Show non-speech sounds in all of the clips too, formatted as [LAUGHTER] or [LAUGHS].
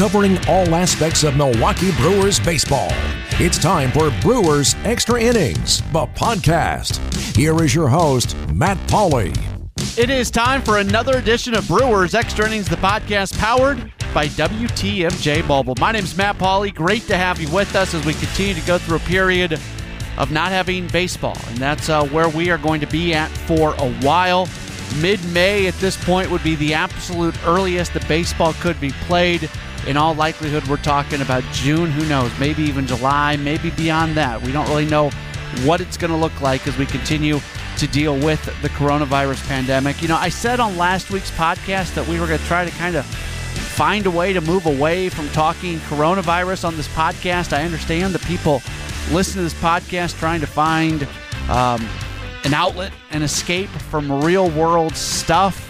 covering all aspects of Milwaukee Brewers baseball. It's time for Brewers Extra Innings, the podcast. Here is your host, Matt Pauley. It is time for another edition of Brewers Extra Innings, the podcast powered by WTMJ Mobile. My name is Matt Pauley. Great to have you with us as we continue to go through a period of not having baseball, and that's uh, where we are going to be at for a while. Mid May at this point would be the absolute earliest the baseball could be played. In all likelihood, we're talking about June. Who knows? Maybe even July, maybe beyond that. We don't really know what it's going to look like as we continue to deal with the coronavirus pandemic. You know, I said on last week's podcast that we were going to try to kind of find a way to move away from talking coronavirus on this podcast. I understand that people listen to this podcast trying to find um, an outlet, an escape from real world stuff.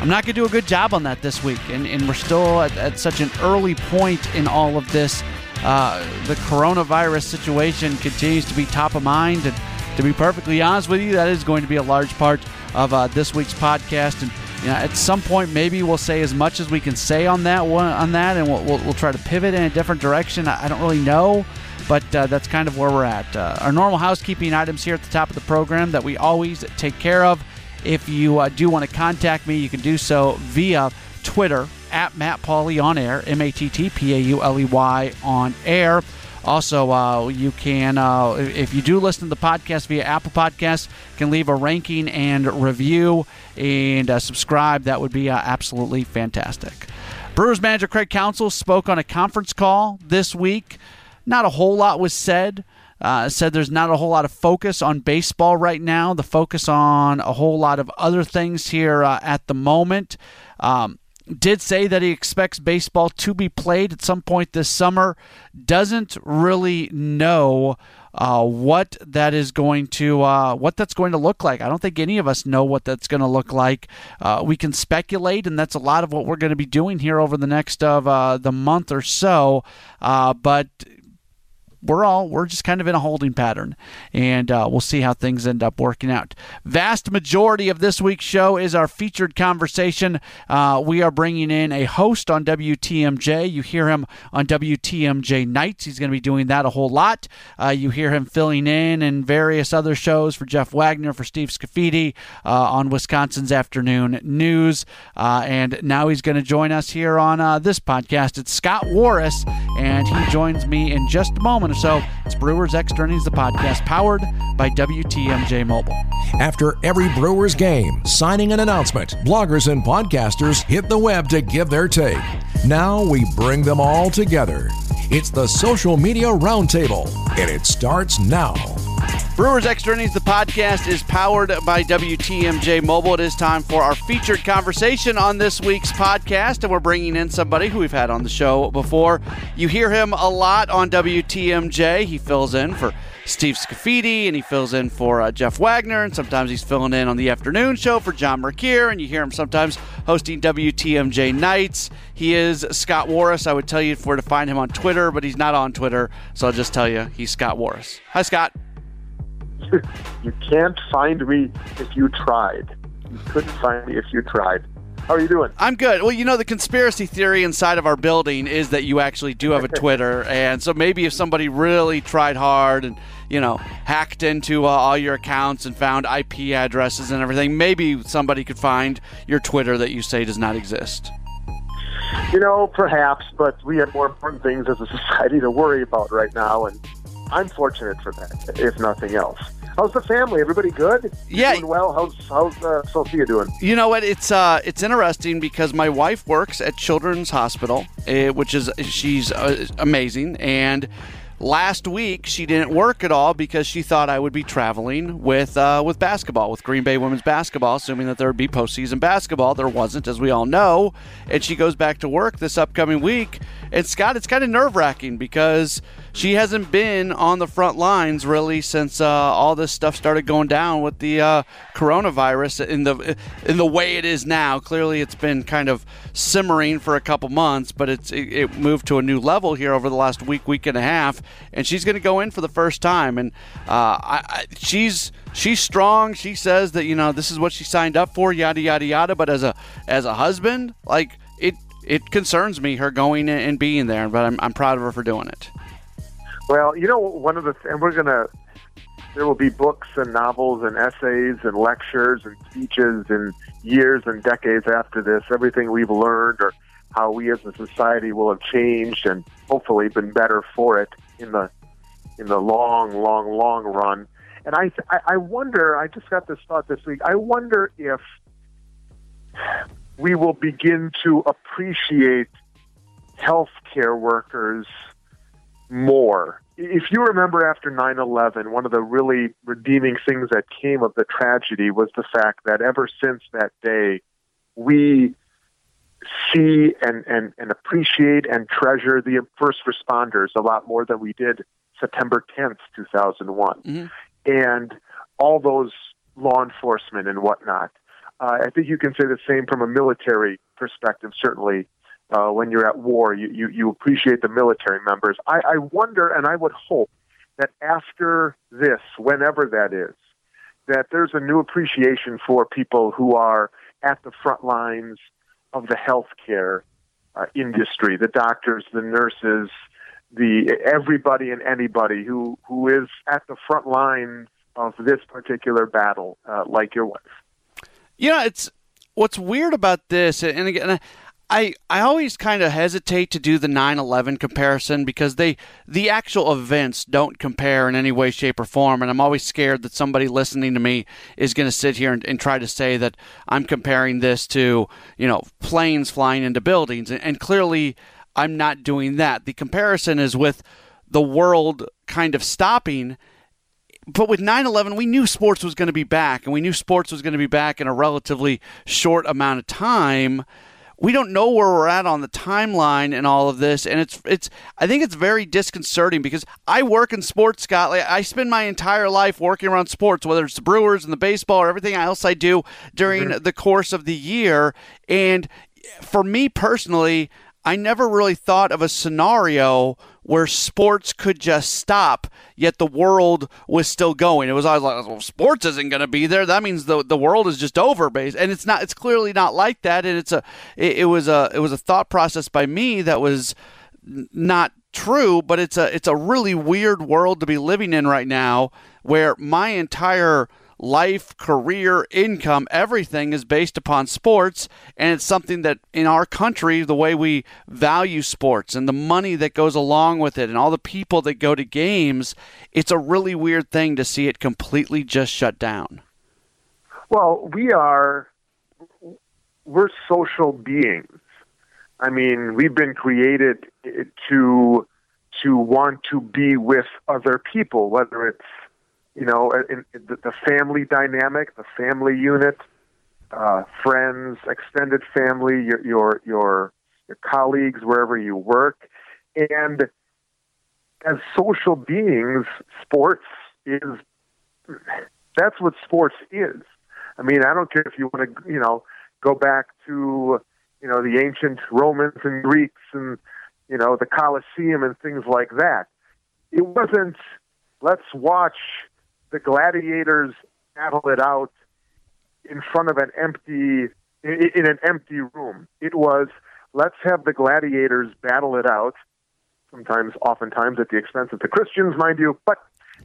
I'm not going to do a good job on that this week, and, and we're still at, at, such an early point in all of this. Uh, the coronavirus situation continues to be top of mind, and to be perfectly honest with you, that is going to be a large part of uh, this week's podcast. And you know, at some point, maybe we'll say as much as we can say on that one, on that, and we'll, we'll, we'll try to pivot in a different direction. I, I don't really know but uh, that's kind of where we're at. Uh, our normal housekeeping items here at the top of the program that we always take care of. If you uh, do want to contact me, you can do so via Twitter at Matt Pauley on air, M A T T P A U L E Y on air. Also, uh, you can, uh, if you do listen to the podcast via Apple Podcasts, can leave a ranking and review and uh, subscribe. That would be uh, absolutely fantastic. Brewers manager Craig Counsell spoke on a conference call this week. Not a whole lot was said. Uh, said there's not a whole lot of focus on baseball right now. The focus on a whole lot of other things here uh, at the moment. Um, did say that he expects baseball to be played at some point this summer. Doesn't really know uh, what that is going to uh, what that's going to look like. I don't think any of us know what that's going to look like. Uh, we can speculate, and that's a lot of what we're going to be doing here over the next of uh, the month or so. Uh, but we're all we're just kind of in a holding pattern and uh, we'll see how things end up working out. Vast majority of this week's show is our featured conversation. Uh, we are bringing in a host on wtmj you hear him on wtmj nights. He's going to be doing that a whole lot. Uh, you hear him filling in in various other shows for jeff wagner for steve scaffidi uh, on wisconsin's afternoon news. Uh, and now he's going to join us here on uh, this podcast. It's scott warras and he joins me in just a moment so. It's Brewers Extra Innings, the podcast powered by WTMJ Mobile. After every Brewers game, signing an announcement, bloggers and podcasters hit the web to give their take. Now we bring them all together. It's the Social Media Roundtable, and it starts now. Brewers Extra Innings, the podcast, is powered by WTMJ Mobile. It is time for our featured conversation on this week's podcast, and we're bringing in somebody who we've had on the show before. You hear him a lot on WTMJ. He fills in for Steve Scaffidi, and he fills in for uh, Jeff Wagner, and sometimes he's filling in on the afternoon show for John Mercure, and you hear him sometimes hosting WTMJ nights. He is Scott Warras. I would tell you if we're to find him on Twitter, but he's not on Twitter, so I'll just tell you he's Scott Warras. Hi, Scott. [LAUGHS] you can't find me if you tried. You couldn't find me if you tried. How are you doing? I'm good. Well, you know, the conspiracy theory inside of our building is that you actually do have a [LAUGHS] Twitter. and so maybe if somebody really tried hard and, you know, hacked into uh, all your accounts and found IP addresses and everything, maybe somebody could find your Twitter that you say does not exist. You know, perhaps, but we have more important things as a [LAUGHS] society to worry about right now. And I'm fortunate for that, if nothing else. How's the family? Everybody good? yeah. Doing well. How's how's uh, Sophia doing? You know what? It's uh, it's interesting because my wife works at Children's Hospital, uh, which is she's uh, amazing, and last week she didn't work at all because she thought I would be traveling with uh, with basketball with Green Bay women's basketball, assuming that there would be postseason basketball. There wasn't, as we all know, and she goes back to work this upcoming week. And Scott, it's kind of nerve wracking because she hasn't been on the front lines really since uh, all this stuff started going down with the uh, coronavirus in the in the way it is now. Clearly, it's been kind of simmering for a couple months, but it's it, it moved to a new level here over the last week, week and a half, and she's going to go in for the first time, and uh, I, I, she's she's strong. She says that you know this is what she signed up for, yada yada yada. But as a as a husband, like it it concerns me her going and being there. But I'm I'm proud of her for doing it. Well, you know, one of the and we're gonna there will be books and novels and essays and lectures and speeches and years and decades after this. Everything we've learned or how we as a society will have changed and hopefully been better for it in the in the long, long, long run. And I, I wonder. I just got this thought this week. I wonder if we will begin to appreciate healthcare workers more. If you remember after 9 11, one of the really redeeming things that came of the tragedy was the fact that ever since that day, we see and, and, and appreciate and treasure the first responders a lot more than we did September 10th, 2001. Mm-hmm. And all those law enforcement and whatnot. Uh, I think you can say the same from a military perspective, certainly. Uh, when you're at war, you, you, you appreciate the military members. I, I wonder, and I would hope that after this, whenever that is, that there's a new appreciation for people who are at the front lines of the healthcare uh, industry, the doctors, the nurses, the everybody and anybody who who is at the front line of this particular battle, uh, like your wife. Know, it's what's weird about this, and again. I, I always kind of hesitate to do the 9/11 comparison because they the actual events don't compare in any way, shape, or form, and I'm always scared that somebody listening to me is going to sit here and, and, try to say that I'm comparing this to you know planes flying into buildings, and, and clearly I'm not doing that. The comparison is with the world kind of stopping. But with 9 11, we knew sports was going to be back, and we knew sports was going to be back in a relatively short amount of time. We don't know where we're at on the timeline and all of this, and it's it's. I think it's very disconcerting because I work in sports, Scott. Like, I spend my entire life working around sports, whether it's the Brewers and the baseball or everything else I do during mm-hmm. the course of the year. And for me personally, I never really thought of a scenario where sports could just stop, yet the world was still going. It was always like, well, sports isn't going to be there. That means the the world is just over, base. And it's not. It's clearly not like that. And it's a. It, it was a. It was a thought process by me that was not true. But it's a. It's a really weird world to be living in right now, where my entire life, career, income, everything is based upon sports. And it's something that in our country, the way we value sports and the money that goes along with it and all the people that go to games, it's a really weird thing to see it completely just shut down. Well, we are, we're social beings. I mean, we've been created to to want to be with other people, whether it's you know, in, in the, the family dynamic, the family unit, uh, friends, extended family, your, your your your colleagues wherever you work, and as social beings, sports is that's what sports is. I mean, I don't care if you want to, you know, go back to, you know, the ancient Romans and Greeks and, you know, the Colosseum and things like that. It wasn't let's watch the gladiators battle it out in front of an empty in an empty room. It was let's have the gladiators battle it out. Sometimes, oftentimes, at the expense of the Christians, mind you, but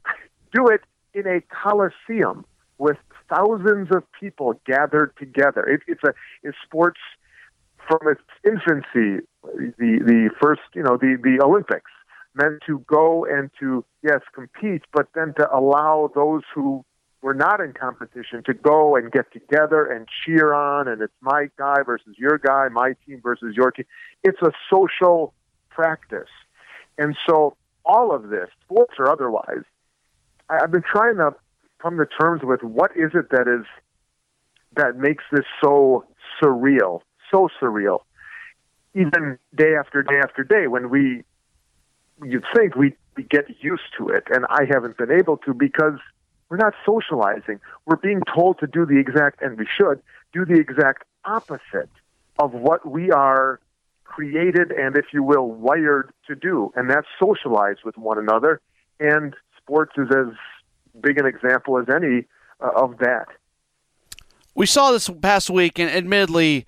[LAUGHS] do it in a coliseum with thousands of people gathered together. It, it's a it's sports from its infancy, the the first you know the the Olympics meant to go and to, yes, compete, but then to allow those who were not in competition to go and get together and cheer on, and it's my guy versus your guy, my team versus your team. It's a social practice. And so all of this, sports or otherwise, I've been trying to come to terms with what is it that is that makes this so surreal, so surreal. Even day after day after day, when we you'd think we get used to it, and I haven't been able to because we're not socializing. We're being told to do the exact, and we should do the exact opposite of what we are created and, if you will, wired to do, and that's socialize with one another. And sports is as big an example as any uh, of that. We saw this past week, and admittedly,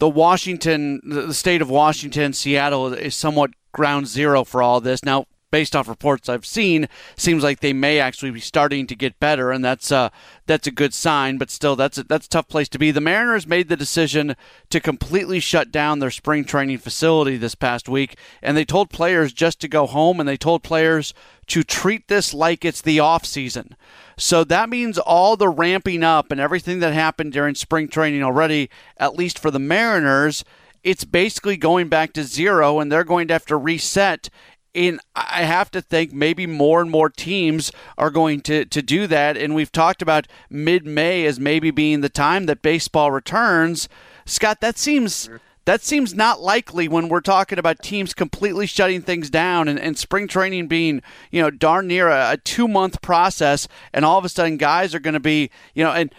the Washington, the state of Washington, Seattle is somewhat ground zero for all this. Now, based off reports I've seen, seems like they may actually be starting to get better, and that's uh, that's a good sign. But still, that's a, that's a tough place to be. The Mariners made the decision to completely shut down their spring training facility this past week, and they told players just to go home, and they told players to treat this like it's the off season. So that means all the ramping up and everything that happened during spring training already, at least for the Mariners, it's basically going back to zero, and they're going to have to reset and I have to think maybe more and more teams are going to, to do that. And we've talked about mid May as maybe being the time that baseball returns. Scott, that seems that seems not likely when we're talking about teams completely shutting things down and, and spring training being, you know, darn near a, a two month process and all of a sudden guys are gonna be, you know, and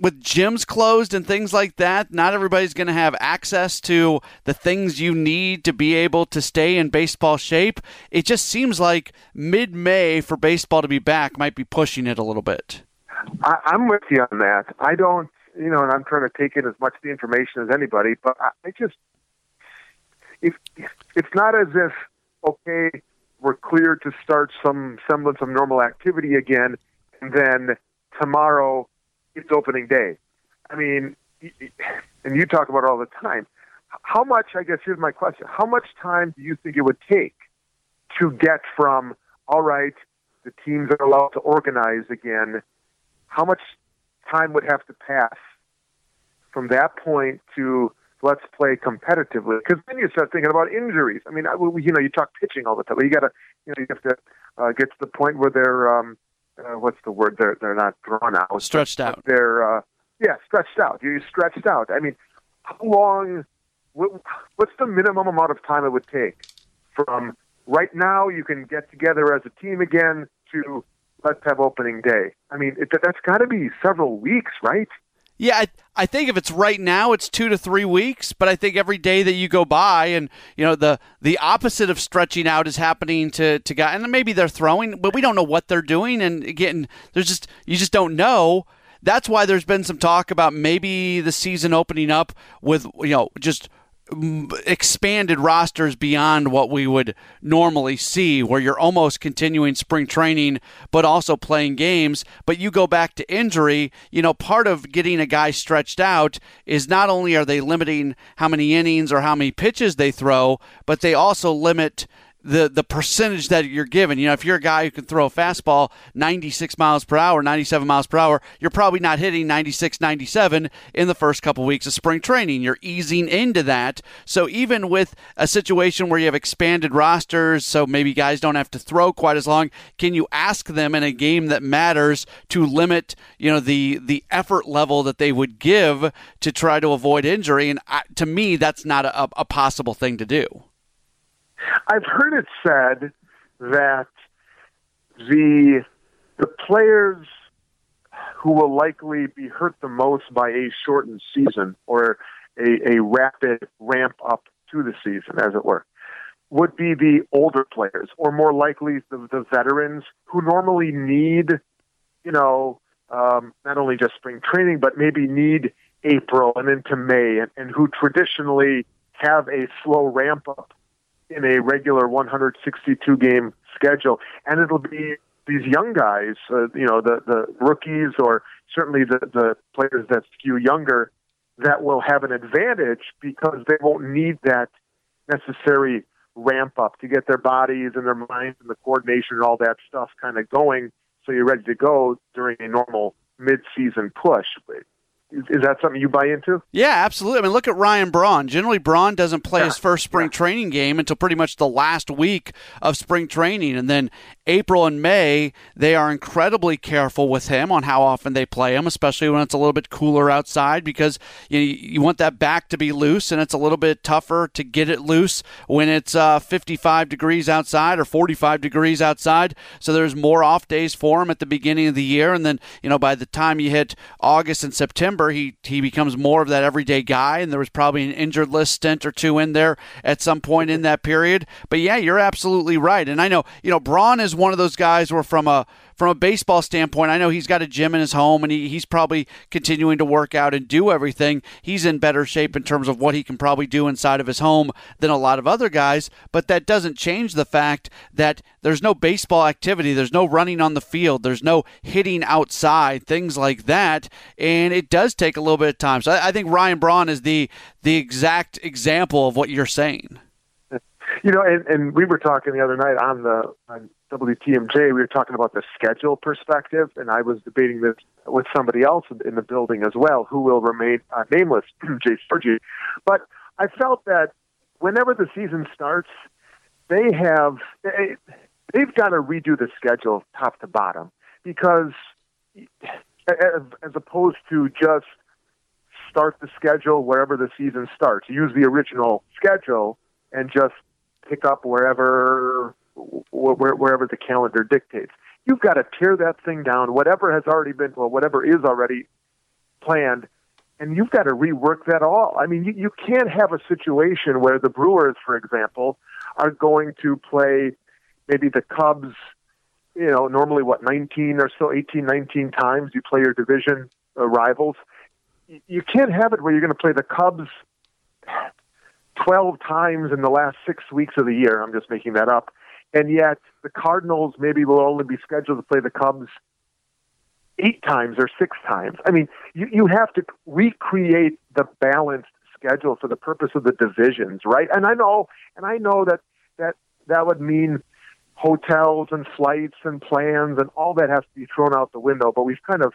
with gyms closed and things like that, not everybody's going to have access to the things you need to be able to stay in baseball shape. It just seems like mid May for baseball to be back might be pushing it a little bit. I, I'm with you on that. I don't, you know, and I'm trying to take in as much of the information as anybody, but I, I just, if it's not as if, okay, we're clear to start some semblance of normal activity again, and then tomorrow it's opening day. I mean, and you talk about it all the time. How much, I guess, here's my question. How much time do you think it would take to get from, all right, the teams are allowed to organize again? How much time would have to pass from that point to let's play competitively? Because then you start thinking about injuries. I mean, you know, you talk pitching all the time. You got to, you know, you have to uh, get to the point where they're um, uh, what's the word? They're they're not drawn out. Stretched out. They're uh, yeah, stretched out. You're stretched out. I mean, how long? What, what's the minimum amount of time it would take from right now? You can get together as a team again to let's have opening day. I mean, it, that's got to be several weeks, right? Yeah, I, I think if it's right now, it's two to three weeks. But I think every day that you go by, and you know the the opposite of stretching out is happening to to guys, and maybe they're throwing, but we don't know what they're doing, and again, there's just you just don't know. That's why there's been some talk about maybe the season opening up with you know just expanded rosters beyond what we would normally see, where you're almost continuing spring training but also playing games. But you go back to injury, you know, part of getting a guy stretched out is not only are they limiting how many innings or how many pitches they throw, but they also limit the the percentage that you're given. You know, if you're a guy who can throw a fastball 96 miles per hour, 97 miles per hour, you're probably not hitting 96, 97 in the first couple weeks of spring training. You're easing into that. So even with a situation where you have expanded rosters, so maybe guys don't have to throw quite as long, can you ask them in a game that matters to limit, you know, the the effort level that they would give to try to avoid injury? And I, to me, that's not a, a possible thing to do. I've heard it said that the the players who will likely be hurt the most by a shortened season or a, a rapid ramp up to the season, as it were, would be the older players, or more likely the, the veterans who normally need, you know, um, not only just spring training, but maybe need April and into May, and, and who traditionally have a slow ramp up in a regular 162 game schedule, and it'll be these young guys, uh, you know, the the rookies or certainly the the players that skew younger that will have an advantage because they won't need that necessary ramp up to get their bodies and their minds and the coordination and all that stuff kind of going so you're ready to go during a normal mid-season push is that something you buy into? Yeah, absolutely. I mean, look at Ryan Braun. Generally, Braun doesn't play yeah. his first spring yeah. training game until pretty much the last week of spring training. And then April and May, they are incredibly careful with him on how often they play him, especially when it's a little bit cooler outside because you, know, you want that back to be loose, and it's a little bit tougher to get it loose when it's uh, 55 degrees outside or 45 degrees outside. So there's more off days for him at the beginning of the year. And then, you know, by the time you hit August and September, he he becomes more of that everyday guy, and there was probably an injured list stint or two in there at some point in that period. But yeah, you're absolutely right, and I know you know Braun is one of those guys where from a from a baseball standpoint, I know he's got a gym in his home and he, he's probably continuing to work out and do everything. He's in better shape in terms of what he can probably do inside of his home than a lot of other guys, but that doesn't change the fact that there's no baseball activity, there's no running on the field, there's no hitting outside, things like that, and it does take a little bit of time. So I, I think Ryan Braun is the the exact example of what you're saying. [LAUGHS] You know, and, and we were talking the other night on the on WTMJ. We were talking about the schedule perspective, and I was debating this with somebody else in the building as well, who will remain uh, nameless, [CLEARS THROAT] Jay Sorgi. But I felt that whenever the season starts, they have they, they've got to redo the schedule top to bottom because as, as opposed to just start the schedule wherever the season starts. Use the original schedule and just pick up wherever wherever the calendar dictates. You've got to tear that thing down, whatever has already been, well, whatever is already planned, and you've got to rework that all. I mean, you, you can't have a situation where the Brewers, for example, are going to play maybe the Cubs, you know, normally what, 19 or so, 18, 19 times you play your division uh, rivals. You can't have it where you're going to play the Cubs 12 times in the last six weeks of the year. I'm just making that up. And yet the Cardinals maybe will only be scheduled to play the Cubs eight times or six times. I mean, you, you have to recreate the balanced schedule for the purpose of the divisions, right? And I know, and I know that that that would mean hotels and flights and plans and all that has to be thrown out the window. But we've kind of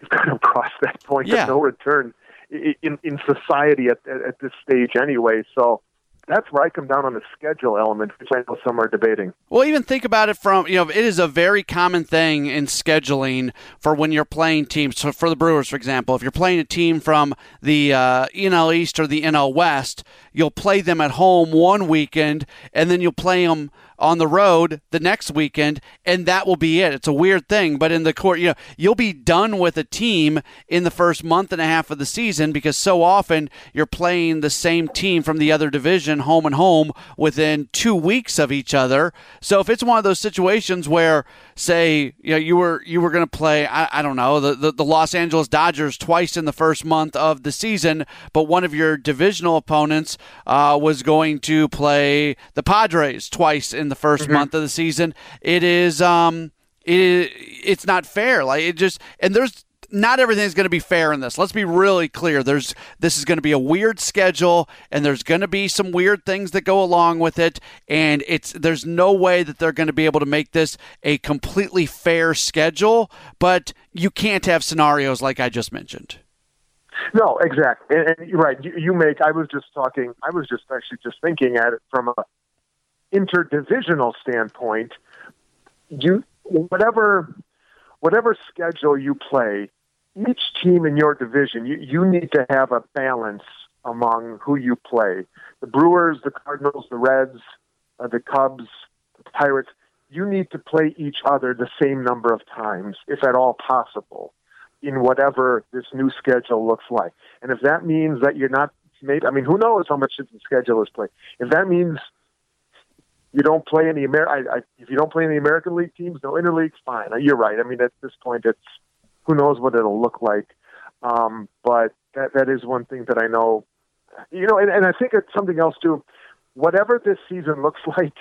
we've kind of [LAUGHS] crossed that point yeah. of no return in in society at at this stage anyway. So that's where I come down on the schedule element, which I know some are debating. Well, even think about it from you know it is a very common thing in scheduling for when you're playing teams. So for the Brewers, for example, if you're playing a team from the uh, NL East or the NL West, you'll play them at home one weekend, and then you'll play them on the road the next weekend, and that will be it. It's a weird thing, but in the court, you know, you'll be done with a team in the first month and a half of the season because so often you're playing the same team from the other division home and home within two weeks of each other. So if it's one of those situations where, say, you know, you were you were going to play, I, I don't know, the, the the Los Angeles Dodgers twice in the first month of the season, but one of your divisional opponents uh, was going to play the Padres twice in the 1st mm-hmm. month of the season. It is um it it's not fair. Like it just and there's not everything's going to be fair in this. Let's be really clear. There's this is going to be a weird schedule, and there's going to be some weird things that go along with it. And it's there's no way that they're going to be able to make this a completely fair schedule. But you can't have scenarios like I just mentioned. No, exactly. And, and you're right. You, you make. I was just talking. I was just actually just thinking at it from a interdivisional standpoint. You whatever whatever schedule you play, each team in your division, you, you need to have a balance among who you play. The Brewers, the Cardinals, the Reds, uh, the Cubs, the Pirates. You need to play each other the same number of times, if at all possible in whatever this new schedule looks like. And if that means that you're not maybe I mean who knows how much the schedule is played. If that means you don't play any Amer I, I, if you don't play any American League teams, no interleagues, fine. You're right. I mean at this point it's who knows what it'll look like. Um, but that that is one thing that I know you know, and, and I think it's something else too. Whatever this season looks [LAUGHS] like,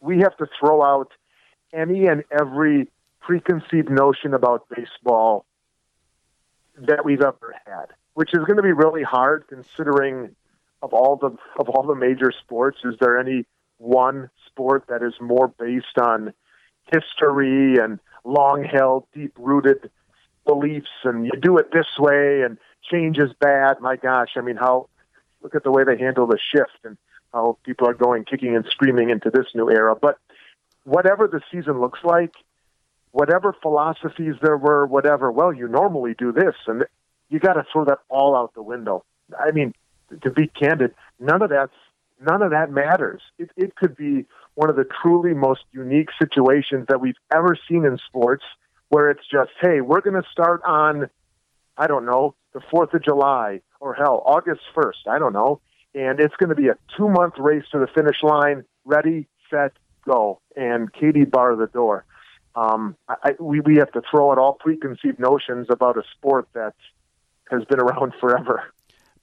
we have to throw out any and every preconceived notion about baseball that we've ever had, which is going to be really hard considering of all the of all the major sports. Is there any one sport that is more based on history and long held, deep rooted beliefs, and you do it this way, and change is bad? My gosh, I mean, how look at the way they handle the shift and how people are going kicking and screaming into this new era. But whatever the season looks like, whatever philosophies there were, whatever, well, you normally do this. And you got to throw that all out the window. I mean, to be candid, none of that's none of that matters. It, it could be one of the truly most unique situations that we've ever seen in sports, where it's just, hey, we're going to start on, I don't know, the Fourth of July or hell, August first. I don't know, and it's going to be a two month race to the finish line. Ready, set, go, and Katie bar the door Um, I, we we have to throw out all preconceived notions about a sport that has been around forever.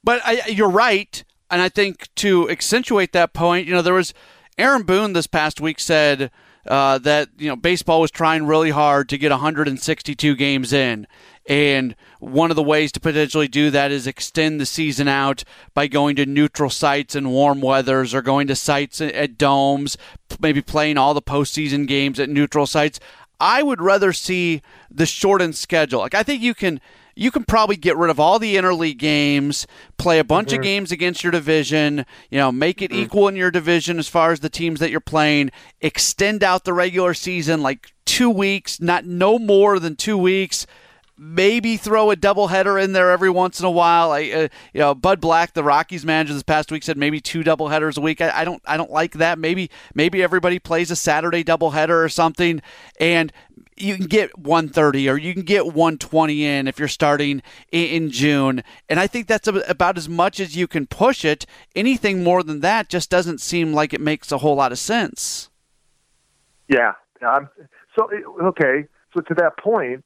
But I, you're right, and I think to accentuate that point, you know, there was Aaron Boone this past week said uh, that you know baseball was trying really hard to get 162 games in, and one of the ways to potentially do that is extend the season out by going to neutral sites in warm weathers or going to sites at domes, maybe playing all the postseason games at neutral sites. I would rather see the shortened schedule. Like I think you can you can probably get rid of all the interleague games, play a bunch mm-hmm. of games against your division, you know, make it mm-hmm. equal in your division as far as the teams that you're playing, extend out the regular season like 2 weeks, not no more than 2 weeks maybe throw a doubleheader in there every once in a while. I, uh, you know, Bud Black, the Rockies manager, this past week said maybe two doubleheaders a week. I, I, don't, I don't like that. Maybe, maybe everybody plays a Saturday doubleheader or something, and you can get 130 or you can get 120 in if you're starting in, June. And I think that's about as much as you can push it. Anything more than that just doesn't seem like it makes a whole lot of sense. Yeah. So okay. So to that point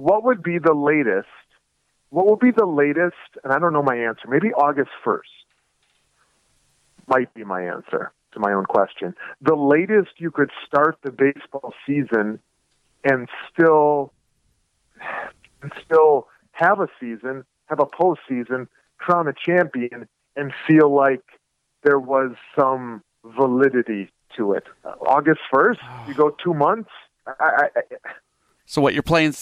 what would be the latest? What would be the latest? And I don't know my answer. Maybe August 1st might be my answer to my own question. The latest you could start the baseball season and still and still have a season, have a postseason, crown a champion, and feel like there was some validity to it. August first, [SIGHS] you go two months. I, I, so what you're playing?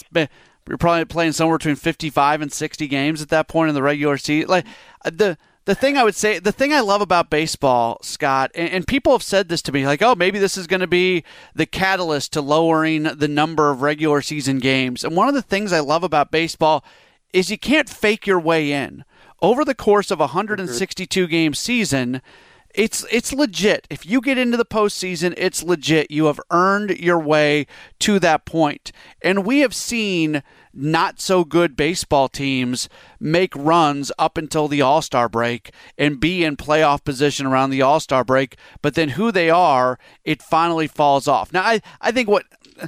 You're probably playing somewhere between 55 and 60 games at that point in the regular season. Like uh, the the thing I would say, the thing I love about baseball, Scott, and, and people have said this to me, like, oh, maybe this is going to be the catalyst to lowering the number of regular season games. And one of the things I love about baseball is you can't fake your way in. Over the course of a 162 game season, it's it's legit. If you get into the postseason, it's legit. You have earned your way to that point. And we have seen not so good baseball teams make runs up until the All Star break and be in playoff position around the All Star break, but then who they are, it finally falls off. Now, I, I think what uh,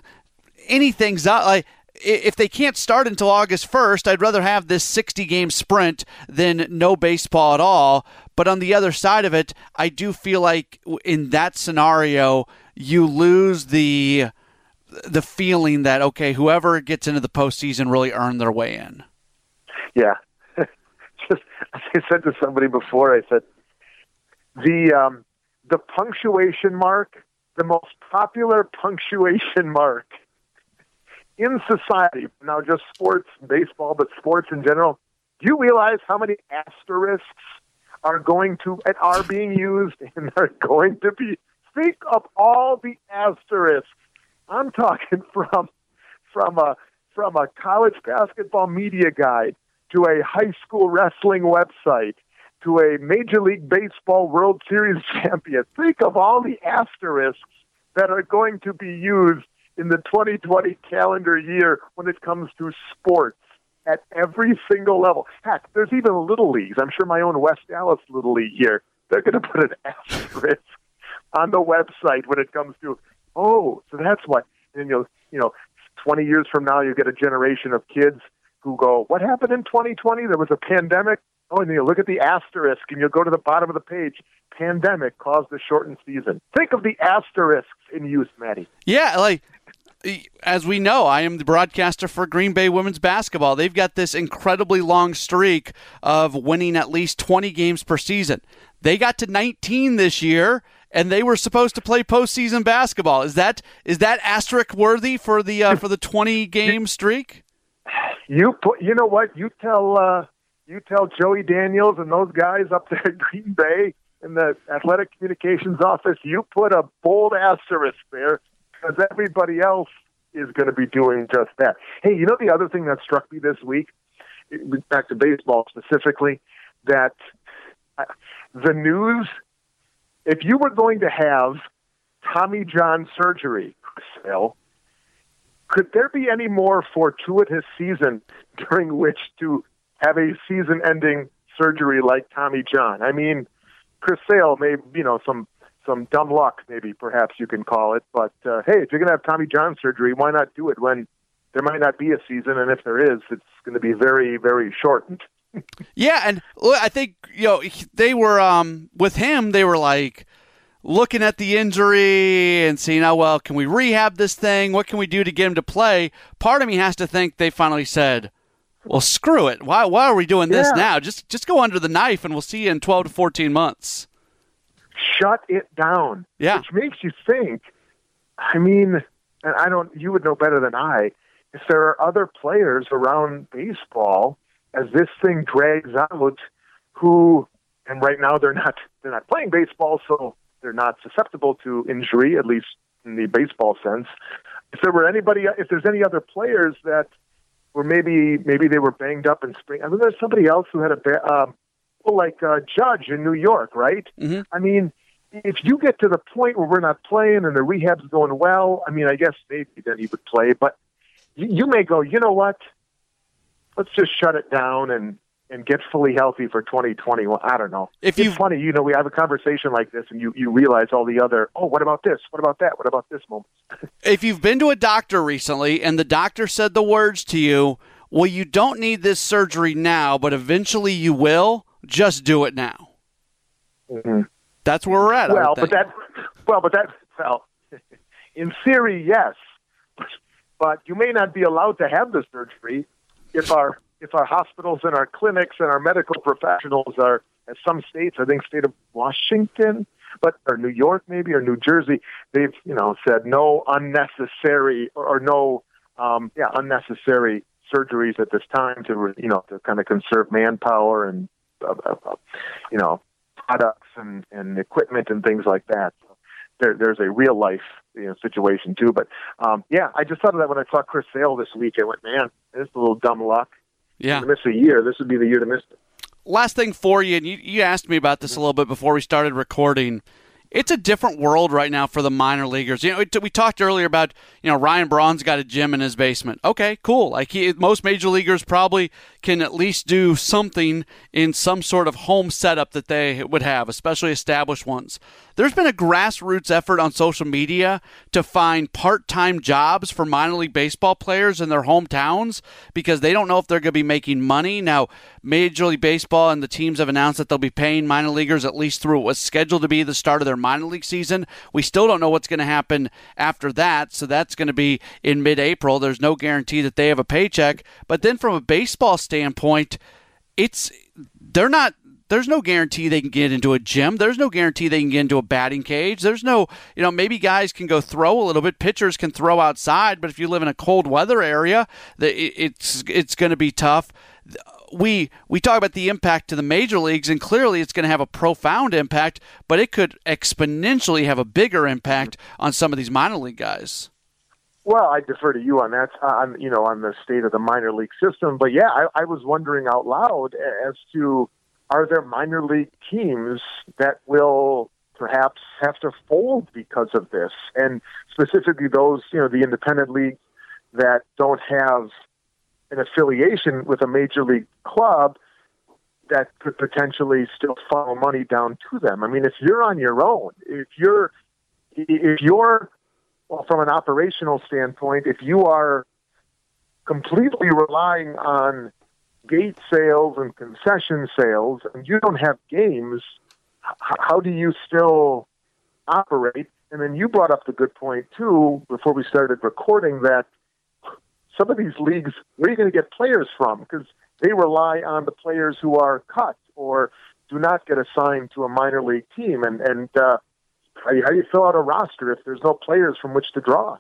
anything's not like if they can't start until August 1st, I'd rather have this 60 game sprint than no baseball at all. But on the other side of it, I do feel like in that scenario, you lose the the feeling that okay, whoever gets into the postseason really earned their way in. Yeah, [LAUGHS] just I said to somebody before, I said the um, the punctuation mark, the most popular punctuation mark in society, now just sports, baseball, but sports in general, do you realize how many asterisks are going to and are being used [LAUGHS] and are going to be? Think of all the asterisks. I'm talking [LAUGHS] from from a from a college basketball media guide to a high school wrestling website to a Major League Baseball World Series [LAUGHS] champion. Think of all the asterisks that are going to be used in the 2020 calendar year when it comes to sports at every single level. Heck, there's even little leagues. I'm sure my own West Allis Little League here, they're going to put an [LAUGHS] asterisk on the website when it comes to, oh, so that's why. And you'll, you know, 20 years from now, you get a generation of kids who go, what happened in 2020? There was a pandemic. Oh, and you look at the asterisk and you'll go to the bottom of the page. Pandemic caused the shortened season. Think of the asterisks in use, Maddie. Yeah, like as we know, I am the broadcaster for Green Bay women's basketball. They've got this incredibly long streak of winning at least 20 games per season. They got to 19 this year, and they were supposed to play postseason basketball. Is that is that asterisk worthy for the uh, for the 20 game streak? You put, you know what? You tell uh, you tell Joey Daniels and those guys up there at Green Bay in the athletic communications office. You put a bold asterisk there because everybody else is going to be doing just that. Hey, you know the other thing that struck me this week, back to baseball specifically, that uh, the news, if you were going to have Tommy John surgery, Phil, could there be any more fortuitous season [LAUGHS] during which to have a season-ending surgery like Tommy John? I mean, Chris Sale may, you know, some some dumb luck, maybe perhaps you can call it. But uh, hey, if you're going to have Tommy John surgery, why not do it when there might not be a season, and if there is, it's going to be very, very shortened. [LAUGHS] yeah, and I think you know they were um, with him. They were like looking at the injury and seeing, oh well, can we rehab this thing? What can we do to get him to play? Part of me has to think they finally said, well, screw it. Why why are we doing this now? Just just go under the knife, and we'll see you in twelve to fourteen months. Shut it down. Yeah, which makes you think. I mean, and I don't. You would know better than I. If there are other players around baseball as this thing drags out, who and right now they're not they're not playing baseball, so they're not susceptible to injury, at least in the baseball sense. If there were anybody, if there's any other players that were maybe maybe they were banged up in spring. I mean, there's somebody else who had a um, well, like uh, Judge in New York, right? Mm-hmm. I mean, if you get to the point where we're not playing and the rehab's going well, I mean, I guess maybe then he would play. But you, you may go, you know what? Let's just shut it down and and get fully healthy for 2021. I don't know. If it's funny, you know, we have a conversation like this, and you you realize all the other. Oh, what about this? What about that? What about this moment? [LAUGHS] if you've been to a doctor recently, and the doctor said the words to you, "Well, you don't need this surgery now, but eventually you will," just do it now. Mm-hmm. That's where we're at. Well, but that, well, but that, well, [LAUGHS] in theory, yes, but you may not be allowed to have the surgery if our if our hospitals and our clinics and our medical professionals are, in some states, I think state of Washington, but or New York maybe or New Jersey, they've you know said no unnecessary or, or no um, yeah unnecessary surgeries at this time to you know to kind of conserve manpower and you know products and, and equipment and things like that. So there, there's a real life you know, situation too. But um, yeah, I just thought of that when I saw Chris Sale this week. I went, man, this is a little dumb luck. Yeah. miss a year. This would be the year to miss it. Last thing for you, and you, you asked me about this a little bit before we started recording it's a different world right now for the minor leaguers. You know, we talked earlier about you know Ryan Braun's got a gym in his basement. Okay, cool. Like he, most major leaguers probably can at least do something in some sort of home setup that they would have, especially established ones. There's been a grassroots effort on social media to find part time jobs for minor league baseball players in their hometowns because they don't know if they're going to be making money. Now, Major League Baseball and the teams have announced that they'll be paying minor leaguers at least through what was scheduled to be the start of their minor league season. We still don't know what's going to happen after that, so that's going to be in mid April. There's no guarantee that they have a paycheck. But then from a baseball standpoint, it's they're not there's no guarantee they can get into a gym. There's no guarantee they can get into a batting cage. There's no, you know, maybe guys can go throw a little bit. Pitchers can throw outside, but if you live in a cold weather area, it's it's going to be tough. We we talk about the impact to the major leagues, and clearly it's going to have a profound impact, but it could exponentially have a bigger impact on some of these minor league guys. Well, I defer to you on that, on you know, on the state of the minor league system. But yeah, I, I was wondering out loud as to are there minor league teams that will perhaps have to fold because of this? And specifically those, you know, the independent leagues that don't have an affiliation with a major league club that could potentially still funnel money down to them. I mean, if you're on your own, if you're if you're well, from an operational standpoint, if you are completely relying on gate sales and concession sales, and you don't have games, how do you still operate? And then you brought up the good point too before we started recording that some of these leagues, where are you going to get players from? Because they rely on the players who are cut or do not get assigned to a minor league team. And and uh, how, do you, how do you fill out a roster if there's no players from which to draw?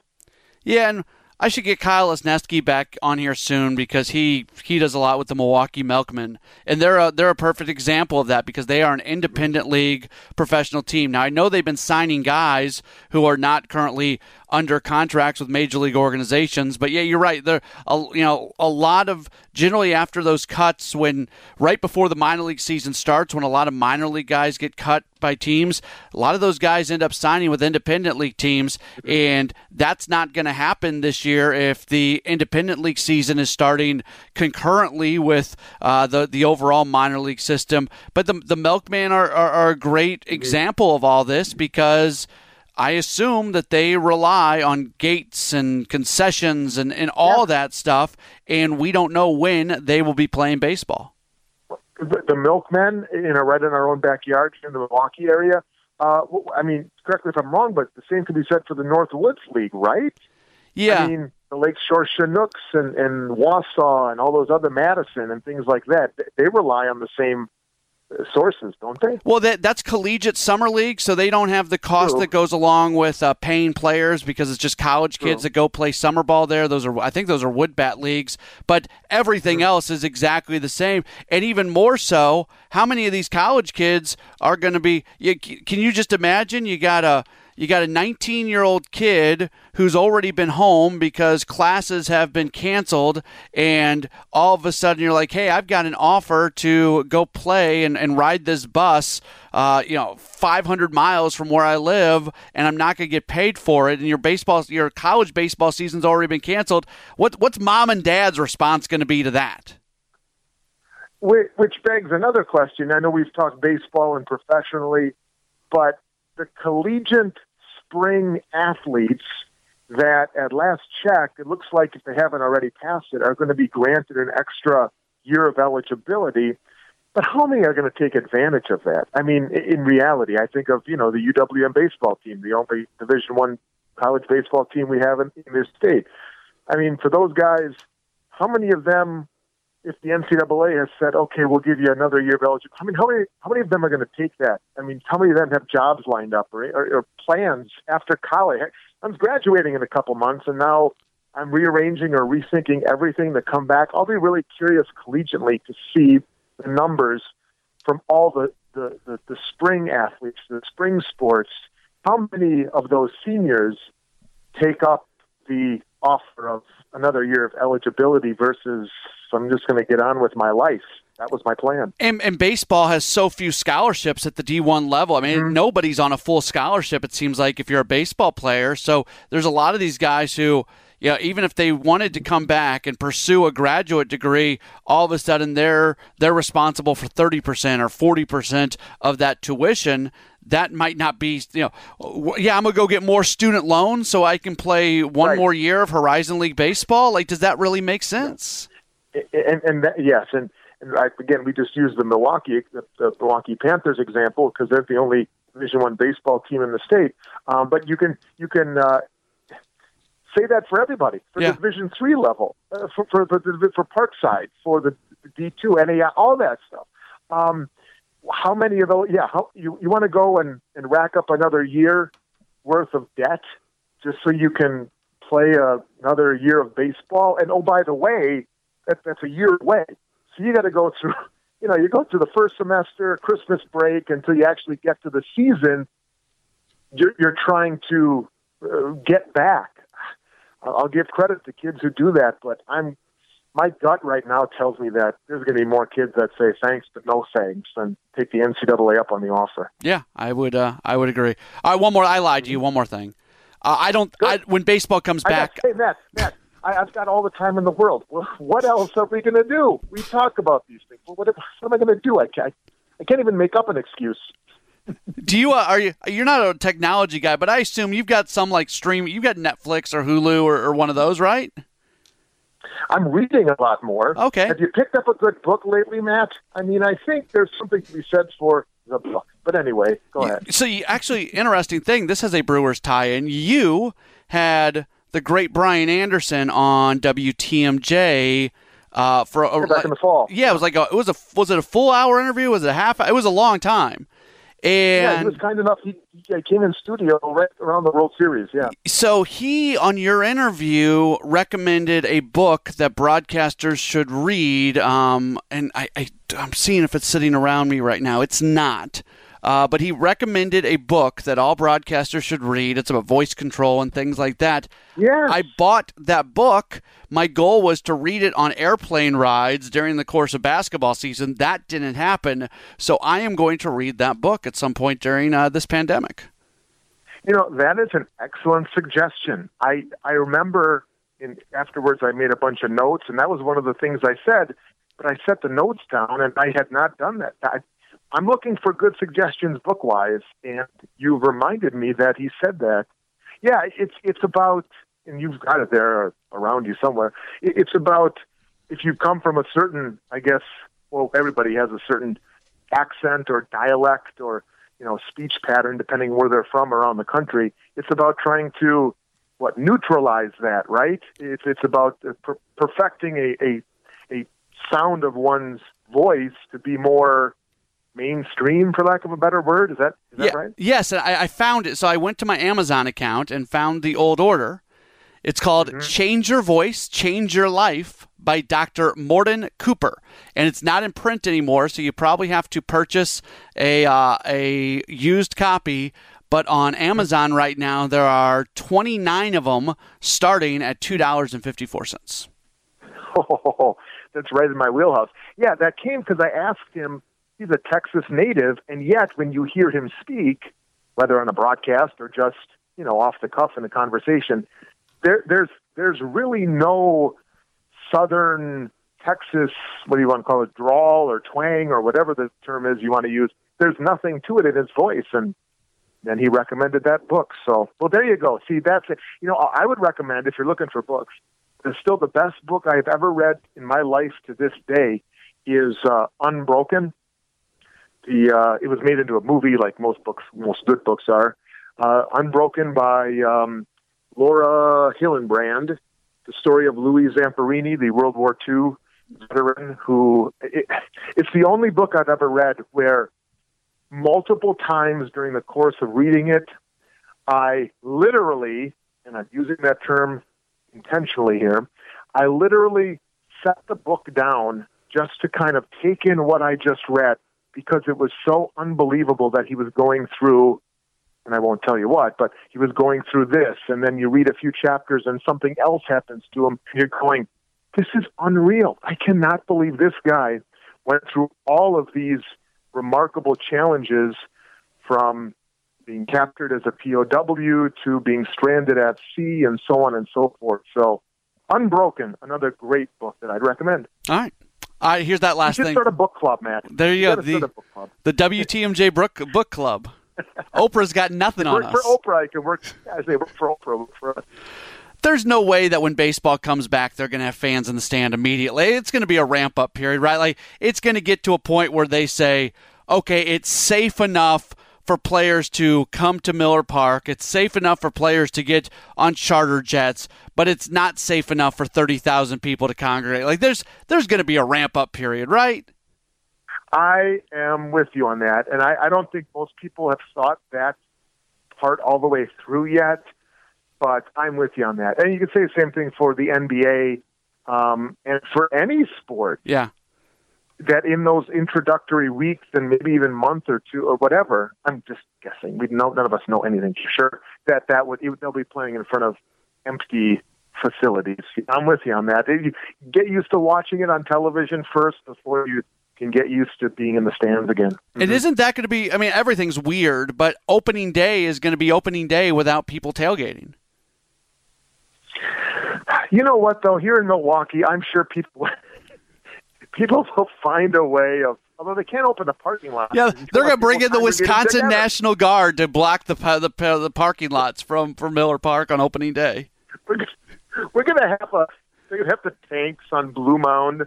Yeah, and I should get Kyle Lesniewski back on here soon because he he does a lot with the Milwaukee Milkmen, and they're a they're a perfect example of that because they are an independent league professional team. Now I know they've been signing guys who are not currently under contracts with major league organizations. But yeah, you're right. There, you know, a lot of generally after those cuts, when right before the minor league season starts, when a lot of minor league guys get cut by teams, a lot of those guys end up signing with independent league teams, and that's not going to happen this year if the independent league season is starting concurrently with uh, the the overall minor league system. But the the Milkmen are, are, are a great example of all this because I assume that they rely on gates and concessions and, and all yeah. that stuff, and we don't know when they will be playing baseball. The, the milkmen, you know, right in our own backyard in the Milwaukee area. Uh, I mean, correct me if I'm wrong, but the same can be said for the Northwoods League, right? Yeah. I mean, the Lakeshore Chinooks and, and Wausau and all those other Madison and things like that, they rely on the same sources, don't they? Well, that that's collegiate summer league, so they don't have the cost True. that goes along with uh, paying players because it's just college kids True. that go play summer ball there. Those are I think those are wood bat leagues, but everything True. else is exactly the same, and even more so. How many of these college kids are going to be? You, can you just imagine? You got a you got a 19 year old kid who's already been home because classes have been canceled, and all of a sudden you're like, hey, I've got an offer to go play and, and ride this bus, uh, you know, 500 miles from where I live, and I'm not going to get paid for it. And your baseball, your college baseball season's already been canceled. What, what's mom and dad's response going to be to that? Which begs another question. I know we've talked baseball and professionally, but the collegiate spring athletes that at last check, it looks like if they haven't already passed it, are going to be granted an extra year of eligibility. But how many are going to take advantage of that? I mean, in reality, I think of you know the UWM baseball team, the only Division One college baseball team we have in, in this state. I mean, for those guys, how many of them if the NCAA has said, okay, we'll give you another year of eligibility, I mean, how many how many of them are going to take that? I mean, how many of them have jobs lined up or, or, or plans after college? I'm graduating in a couple months, and now I'm rearranging or rethinking everything to come back. I'll be really curious collegiately to see the numbers from all the, the, the, the spring athletes, the spring sports. How many of those seniors take up the offer of another year of eligibility versus I'm just going to get on with my life. That was my plan. And, and, baseball has so few scholarships at the D1 level. I mean, mm-hmm. nobody's on a full scholarship, it seems like, if you're a baseball player. So there's a lot of these guys who, you know, even if they wanted to come back and pursue a graduate degree, all of a sudden they're they're responsible for 30% or 40% of that tuition that might not be, you know, yeah, I'm going to go get more student loans so I can play one right. more year of Horizon League baseball. Like, does that really make sense? And, and that, yes, and, and I, again, we just use the Milwaukee, the, the Milwaukee Panthers example because they're the only Division One baseball team in the state. Um, but you can you can uh, say that for everybody for yeah. the Division Three level, uh, for, for for for Parkside, for the D two, NAI, all that stuff. Um, how many of those? Yeah, how, you you want to go and, and rack up another year worth of debt just so you can play a, another year of baseball? And oh, by the way, that, that's a year away. So you got to go through. [LAUGHS] You know, you go through the first semester, Christmas break, until you actually get to the season. You're, you're trying to uh, get back. I'll give credit to kids who do that, but I'm my gut right now tells me that there's going to be more kids that say thanks but no thanks and take the NCAA up on the offer. Yeah, I would. Uh, I would agree. All right, one more. I lied to you. One more thing. Uh, I don't. I, when baseball comes back, got, hey Matt, Matt, I, have got all the time in the world. Well, what else are we going to do? We talk about these things. Well, what, what am I going to do? I can't. I can't even make up an excuse. do you uh, are you you're not a technology guy, but I assume you've got some like stream. You've got Netflix or Hulu or, or one of those, right? I'm reading a lot more. Okay. Have you picked up a good book lately, Matt? I mean, I think there's something to be said for the book. But anyway, go ahead. So, you, actually, interesting thing. This has a Brewers tie-in. You had the great Brian Anderson on WTMJ uh, for a, back in the fall. Yeah, it was like a, it was a was it a full hour interview? Was it a half? It was a long time. And yeah, he was kind enough. He, he came in studio right around the World Series. Yeah. So he, on your interview, recommended a book that broadcasters should read. Um, and I, I, I'm seeing if it's sitting around me right now. It's not. Uh, but he recommended a book that all broadcasters should read. It's about voice control and things like that. Yeah. I bought that book. My goal was to read it on airplane rides during the course of basketball season. That didn't happen. So I am going to read that book at some point during uh, this pandemic. You know, that is an excellent suggestion. I I remember in afterwards I made a bunch of notes and that was one of the things I said, but I set the notes down and I had not done that. I, I'm looking for good suggestions book wise and you reminded me that he said that. Yeah, it's it's about and you've got it there around you somewhere. It's about if you come from a certain, I guess, well, everybody has a certain accent or dialect or you know speech pattern depending where they're from around the country. It's about trying to what neutralize that, right? It's it's about per- perfecting a, a a sound of one's voice to be more mainstream, for lack of a better word. Is that is that right? Yes, I, I found it. So I went to my Amazon account and found the old order. It's called Mm-hmm. Change Your Voice, Change Your Life by Dr. Morton Cooper. And it's not in print anymore, so you probably have to purchase a, uh, a used copy. But on Amazon right now, there are 29 of them starting at $2.54. Oh, [LAUGHS] that's right in my wheelhouse. Yeah, that came because I asked him. He's a Texas native, and yet when you hear him speak, whether on a broadcast or just you know off the cuff in a conversation, there, there's there's really no southern Texas what do you want to call it drawl or twang or whatever the term is you want to use. There's nothing to it in his voice, and and he recommended that book. So well, there you go. See, that's it. You know, I would recommend if you're looking for books. It's still the best book I've ever read in my life to this day is uh, Unbroken. The uh, it was made into a movie, like most books, most good books are. Uh, Unbroken by um, Laura Hillenbrand, the story of Louis Zamperini, the World War II veteran, who it, it's the only book I've ever read where multiple times during the course of reading it, I literally, and I'm using that term intentionally here, I literally set the book down just to kind of take in what I just read because it was so unbelievable that he was going through and I won't tell you what, but he was going through this, and then you read a few chapters and something else happens to him, you're going, This is unreal. I cannot believe this guy went through all of these remarkable challenges from being captured as a POW to being stranded at sea and so on and so forth. So, Unbroken, another great book that I'd recommend. All right. All right, here's that last thing. start a book club, Matt. There you You go. The, a book club. the WTMJ book, book Club. [LAUGHS] Oprah's got nothing on us. for Oprah. I can work. I say work for Oprah. Work for us. there's no way that when baseball comes back, they're going to have fans in the stand immediately. It's going to be a ramp up period, right? Like it's going to get to a point where they say, okay, it's safe enough for players to come to Miller Park. It's safe enough for players to get on charter jets, but it's not safe enough for 30,000 people to congregate. Like there's there's going to be a ramp up period, right? I am with you on that, and I, I don't think most people have thought that part all the way through yet. But I'm with you on that, and you can say the same thing for the NBA um, and for any sport. Yeah. That in those introductory weeks and maybe even month or two or whatever, I'm just guessing. We know none of us know anything for sure. That that would they'll be playing in front of empty facilities. I'm with you on that. You get used to watching it on television first before you can get used to being in the stands again. And mm-hmm. isn't that going to be? I mean, everything's weird, but opening day is going to be opening day without people tailgating. You know what though? Here in Milwaukee, I'm sure people people will find a way of. Although they can't open the parking lot. Yeah, they're going to bring in the Wisconsin National Guard to block the the the parking lots from from Miller Park on opening day. We're going to have a. They're going to have the tanks on Blue Mound,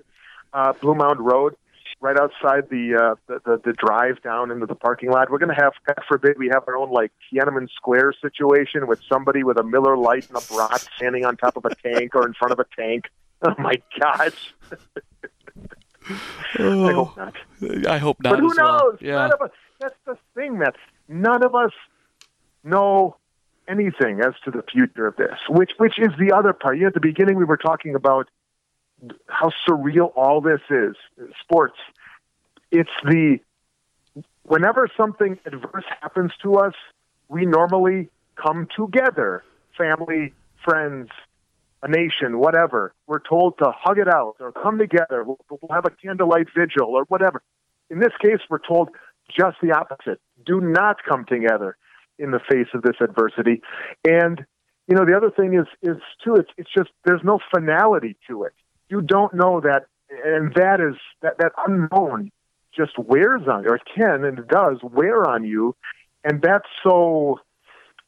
uh, Blue Mound Road, right outside the, uh, the the the drive down into the parking lot. We're going to have, God forbid, we have our own like Tiananmen Square situation with somebody with a Miller Lite and a brat standing on top of a tank or in front of a tank. [LAUGHS] Oh my gosh! [LAUGHS] I hope oh, not. I hope not. But who as well. knows? Yeah. None of us. That's the thing, Matt. None of us know anything as to the future of this. Which, which is the other part. You know, at the beginning, we were talking about how surreal all this is. Sports. It's the whenever something adverse happens to us, we normally come together, family, friends, a nation, whatever. We're told to hug it out or come together. We'll, we'll have a candlelight vigil or whatever. In this case, we're told just the opposite. Do not come together in the face of this adversity. And you know, the other thing is is too. It's it's just there's no finality to it. You don't know that, and that is that that unknown just wears on you, or can and does wear on you, and that's so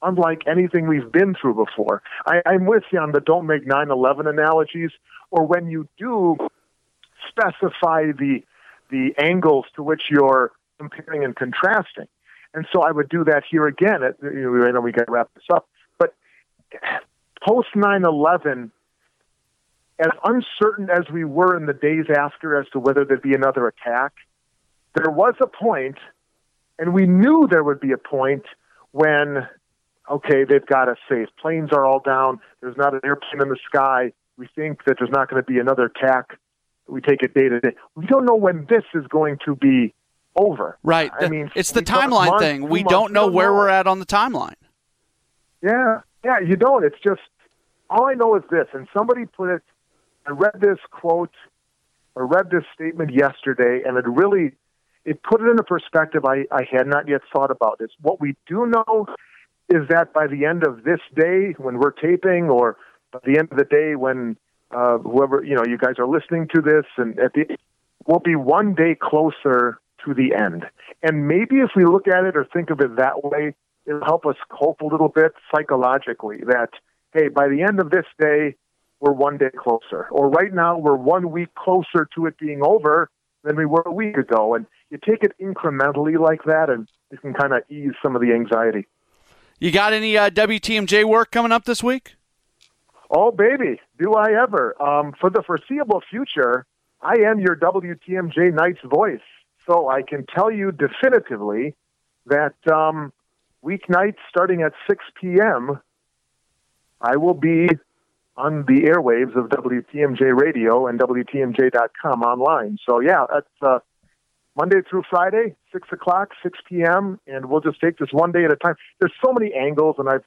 unlike anything we've been through before. I, I'm with you on the don't make 9/11 analogies, or when you do specify the the angles to which you're comparing and contrasting. And so I would do that here again. At, you know, I know we got to wrap this up, but post 9/11, as uncertain as we were in the days after as to whether there'd be another attack, there was a point, and we knew there would be a point when, okay, they've got us safe. Planes are all down. There's not an airplane in the sky. We think that there's not going to be another attack. We take it day to day. We don't know when this is going to be over. Right. I mean, it's the timeline months, thing. We don't know where we're at on the timeline. Yeah, yeah, you don't. It's just all I know is this, and somebody put it. I read this quote, I read this statement yesterday, and it really it put it in a perspective I, I had not yet thought about. It's what we do know is that by the end of this day, when we're taping, or by the end of the day when uh, whoever you know you guys are listening to this, and at the we'll be one day closer to the end. And maybe if we look at it or think of it that way, it'll help us cope a little bit psychologically. That hey, by the end of this day, we're one day closer, or right now we're one week closer to it being over than we were a week ago, and you take it incrementally like that, and it can kind of ease some of the anxiety. You got any uh, WTMJ work coming up this week? Oh, baby, do I ever? Um, for the foreseeable future, I am your WTMJ Nights voice. So I can tell you definitively that um, weeknights starting at 6 p.m., I will be on the airwaves of WTMJ Radio and WTMJ.com online. So, yeah, that's uh, Monday through Friday, six o'clock, six p.m., and we'll just take this one day at a time. There's so many angles, and I've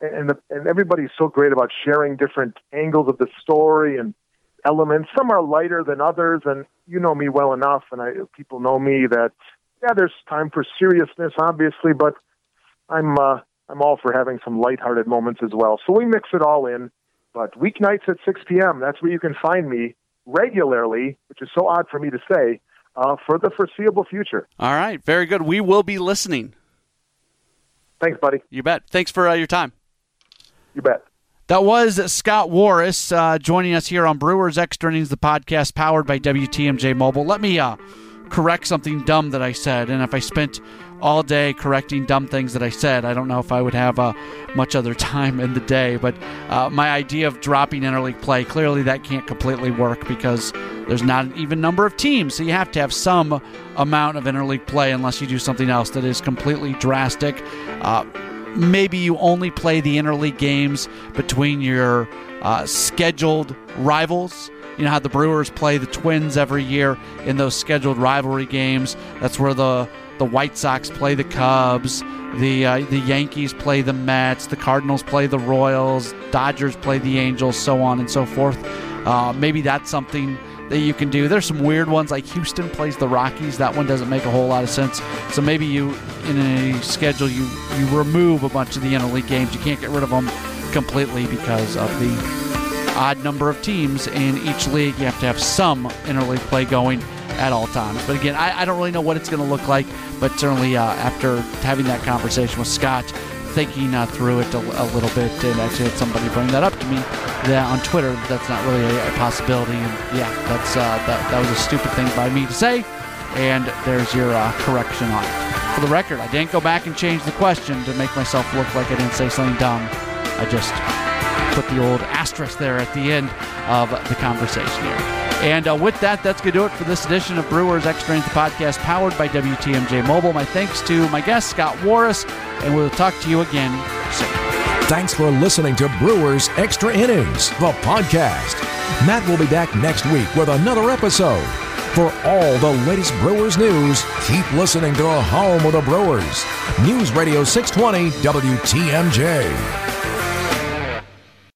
and the, and everybody's so great about sharing different angles of the story and elements. Some are lighter than others, and you know me well enough, and I people know me that yeah, there's time for seriousness, obviously, but I'm uh, I'm all for having some lighthearted moments as well. So we mix it all in. But weeknights at 6 p.m. That's where you can find me regularly, which is so odd for me to say uh, for the foreseeable future. All right, very good. We will be listening. Thanks, buddy. You bet. Thanks for uh, your time. You bet. That was Scott Warras uh, joining us here on Brewers Extra Innings, the podcast powered by WTMJ Mobile. Let me uh, correct something dumb that I said, and if I spent all day correcting dumb things that I said. I don't know if I would have uh, much other time in the day, but uh, my idea of dropping interleague play clearly that can't completely work because there's not an even number of teams, so you have to have some amount of interleague play unless you do something else that is completely drastic. Uh, maybe you only play the interleague games between your uh, scheduled rivals. You know how the Brewers play the Twins every year in those scheduled rivalry games. That's where the the White Sox play the Cubs, the uh, the Yankees play the Mets, the Cardinals play the Royals, Dodgers play the Angels, so on and so forth. Uh, maybe that's something that you can do. There's some weird ones like Houston plays the Rockies. That one doesn't make a whole lot of sense. So maybe you in a schedule you you remove a bunch of the interleague games. You can't get rid of them completely because of the odd number of teams in each league. You have to have some interleague play going at all times. But again, I, I don't really know what it's going to look like, but certainly uh, after having that conversation with Scott, thinking uh, through it a, a, little bit, and actually had somebody bring that up to me that on Twitter. That's not really a, a possibility, and yeah, that's uh, that, that was a stupid thing by me to say. And there's your uh, correction on it. For the record, I didn't go back and change the question to make myself look like I didn't say something dumb. I just put the old asterisk there at the end of the conversation here. And uh, with that, that's going to do it for this edition of Brewers Extra Innings Podcast, powered by WTMJ Mobile. My thanks to my guest, Scott Warras, and we'll talk to you again soon. Thanks for listening to Brewers Extra Innings, the podcast. Matt will be back next week with another episode. For all the latest Brewers news, keep listening to the home of the Brewers. News Radio 620 WTMJ.